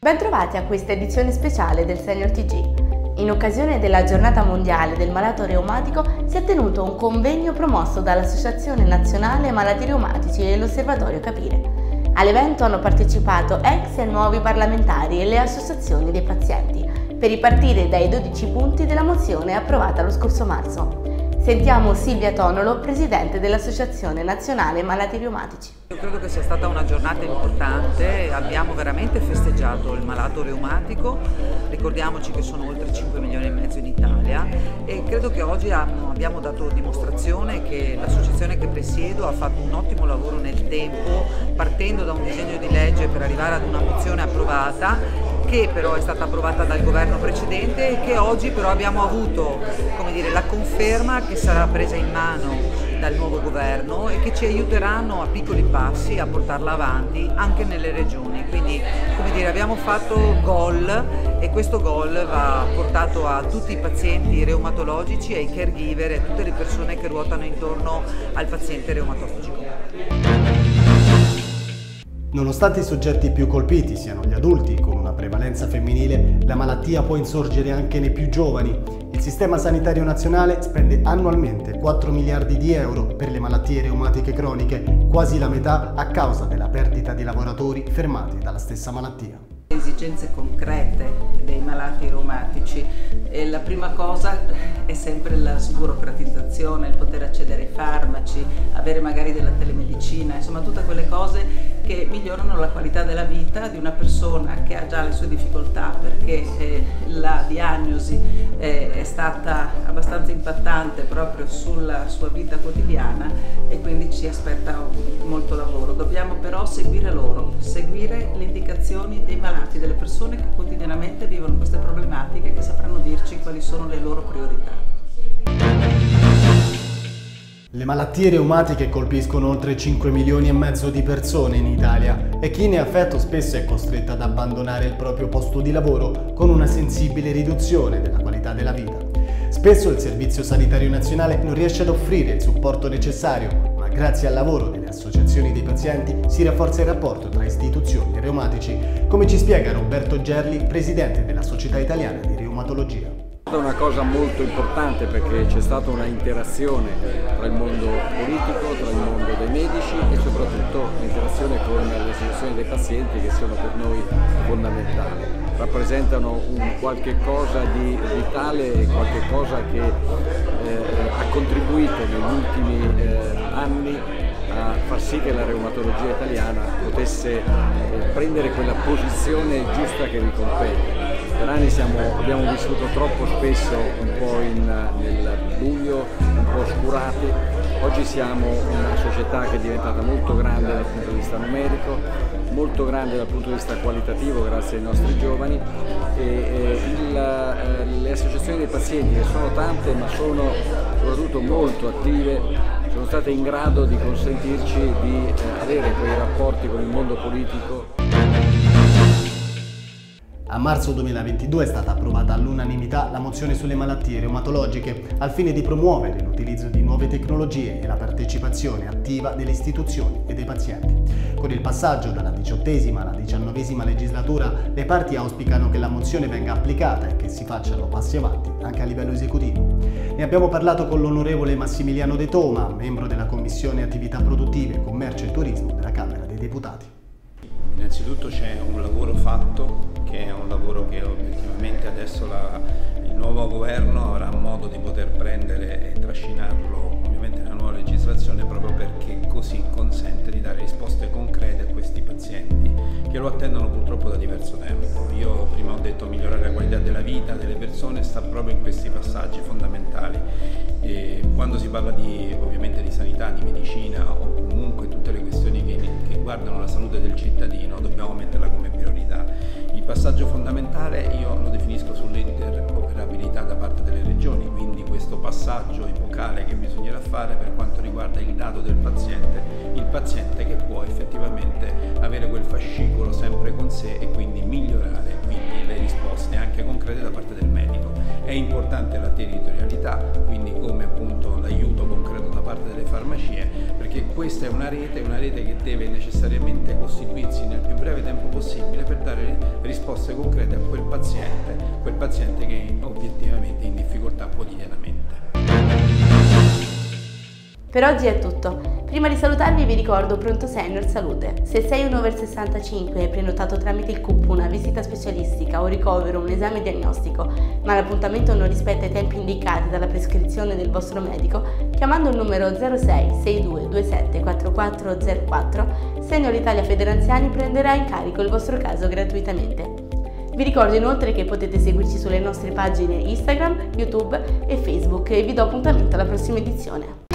Bentrovati a questa edizione speciale del Senior TG. In occasione della giornata mondiale del malato reumatico si è tenuto un convegno promosso dall'Associazione Nazionale Malati Reumatici e l'Osservatorio Capire. All'evento hanno partecipato ex e nuovi parlamentari e le associazioni dei pazienti per ripartire dai 12 punti della mozione approvata lo scorso marzo. Sentiamo Silvia Tonolo, presidente dell'Associazione Nazionale Malati Reumatici. Io credo che sia stata una giornata importante, abbiamo veramente festeggiato il malato reumatico, ricordiamoci che sono oltre 5 milioni e mezzo in Italia e credo che oggi abbiamo dato dimostrazione che l'associazione che presiedo ha fatto un ottimo lavoro nel tempo, partendo da un disegno di legge per arrivare ad una mozione approvata che però è stata approvata dal governo precedente e che oggi però abbiamo avuto dire, la conferma che sarà presa in mano dal nuovo governo e che ci aiuteranno a piccoli passi a portarla avanti anche nelle regioni. Quindi come dire, abbiamo fatto gol e questo gol va portato a tutti i pazienti reumatologici, ai caregiver e a tutte le persone che ruotano intorno al paziente reumatologico. Nonostante i soggetti più colpiti siano gli adulti con una prevalenza femminile, la malattia può insorgere anche nei più giovani. Il Sistema Sanitario Nazionale spende annualmente 4 miliardi di euro per le malattie reumatiche croniche, quasi la metà a causa della perdita di lavoratori fermati dalla stessa malattia esigenze concrete dei malati reumatici. La prima cosa è sempre la sburocratizzazione, il poter accedere ai farmaci, avere magari della telemedicina, insomma tutte quelle cose che migliorano la qualità della vita di una persona che ha già le sue difficoltà perché eh, la diagnosi eh, è stata abbastanza impattante proprio sulla sua vita quotidiana e quindi ci aspetta molto lavoro. Dobbiamo però seguire loro, seguire le indicazioni dei malati, delle persone che quotidianamente vivono queste problematiche che sapranno dirci quali sono le loro priorità. Le malattie reumatiche colpiscono oltre 5 milioni e mezzo di persone in Italia e chi ne è affetto spesso è costretto ad abbandonare il proprio posto di lavoro con una sensibile riduzione della qualità della vita. Spesso il Servizio Sanitario Nazionale non riesce ad offrire il supporto necessario, ma grazie al lavoro delle associazioni dei pazienti si rafforza il rapporto tra istituzioni e reumatici, come ci spiega Roberto Gerli, presidente della Società Italiana di Reumatologia. È una cosa molto importante perché c'è stata una interazione tra il mondo politico, tra il mondo dei medici e soprattutto l'interazione con le associazioni dei pazienti che sono per noi fondamentali. Rappresentano un qualche cosa di vitale qualche cosa che eh, ha contribuito negli ultimi eh, anni a far sì che la reumatologia italiana potesse eh, prendere quella posizione giusta che vi compete per anni siamo, abbiamo vissuto troppo spesso un po' in, nel buio, un po' oscurati. Oggi siamo una società che è diventata molto grande numerico, molto grande dal punto di vista qualitativo grazie ai nostri giovani. E, e il, eh, le associazioni dei pazienti che sono tante ma sono soprattutto molto attive sono state in grado di consentirci di eh, avere quei rapporti con il mondo politico a marzo 2022 è stata approvata all'unanimità la mozione sulle malattie reumatologiche al fine di promuovere l'utilizzo di nuove tecnologie e la partecipazione attiva delle istituzioni e dei pazienti. Con il passaggio dalla diciottesima alla diciannovesima legislatura, le parti auspicano che la mozione venga applicata e che si facciano passi avanti anche a livello esecutivo. Ne abbiamo parlato con l'onorevole Massimiliano De Toma, membro della Commissione Attività Produttive, Commercio e Turismo della Camera dei Deputati. Innanzitutto c'è un lavoro fatto che è un lavoro che obiettivamente adesso la, il nuovo governo avrà modo di poter prendere e trascinarlo ovviamente nella nuova legislazione proprio perché così consente di dare risposte concrete a questi pazienti che lo attendono purtroppo da diverso tempo. Io prima ho detto migliorare la qualità della vita delle persone sta proprio in questi passaggi fondamentali. E quando si parla di, ovviamente di sanità, di medicina o comunque tutte le questioni che, che guardano la salute del cittadino dobbiamo metterla passaggio epocale che bisognerà fare per quanto riguarda il dato del paziente, il paziente che può effettivamente avere quel fascicolo sempre con sé e quindi migliorare quindi le risposte anche concrete da parte del medico. È importante la territorialità, quindi come appunto l'aiuto concreto da parte delle farmacie, perché questa è una rete, una rete che deve necessariamente costituirsi nel più breve tempo possibile per dare risposte concrete a quel paziente, quel paziente che è obiettivamente in difficoltà quotidianamente. Per oggi è tutto. Prima di salutarvi vi ricordo Pronto Senior Salute. Se sei un over 65 e prenotato tramite il CUP una visita specialistica o ricovero, un esame diagnostico, ma l'appuntamento non rispetta i tempi indicati dalla prescrizione del vostro medico, chiamando il numero 06 62 27 4404, Senior Italia Federanziani prenderà in carico il vostro caso gratuitamente. Vi ricordo inoltre che potete seguirci sulle nostre pagine Instagram, YouTube e Facebook e vi do appuntamento alla prossima edizione.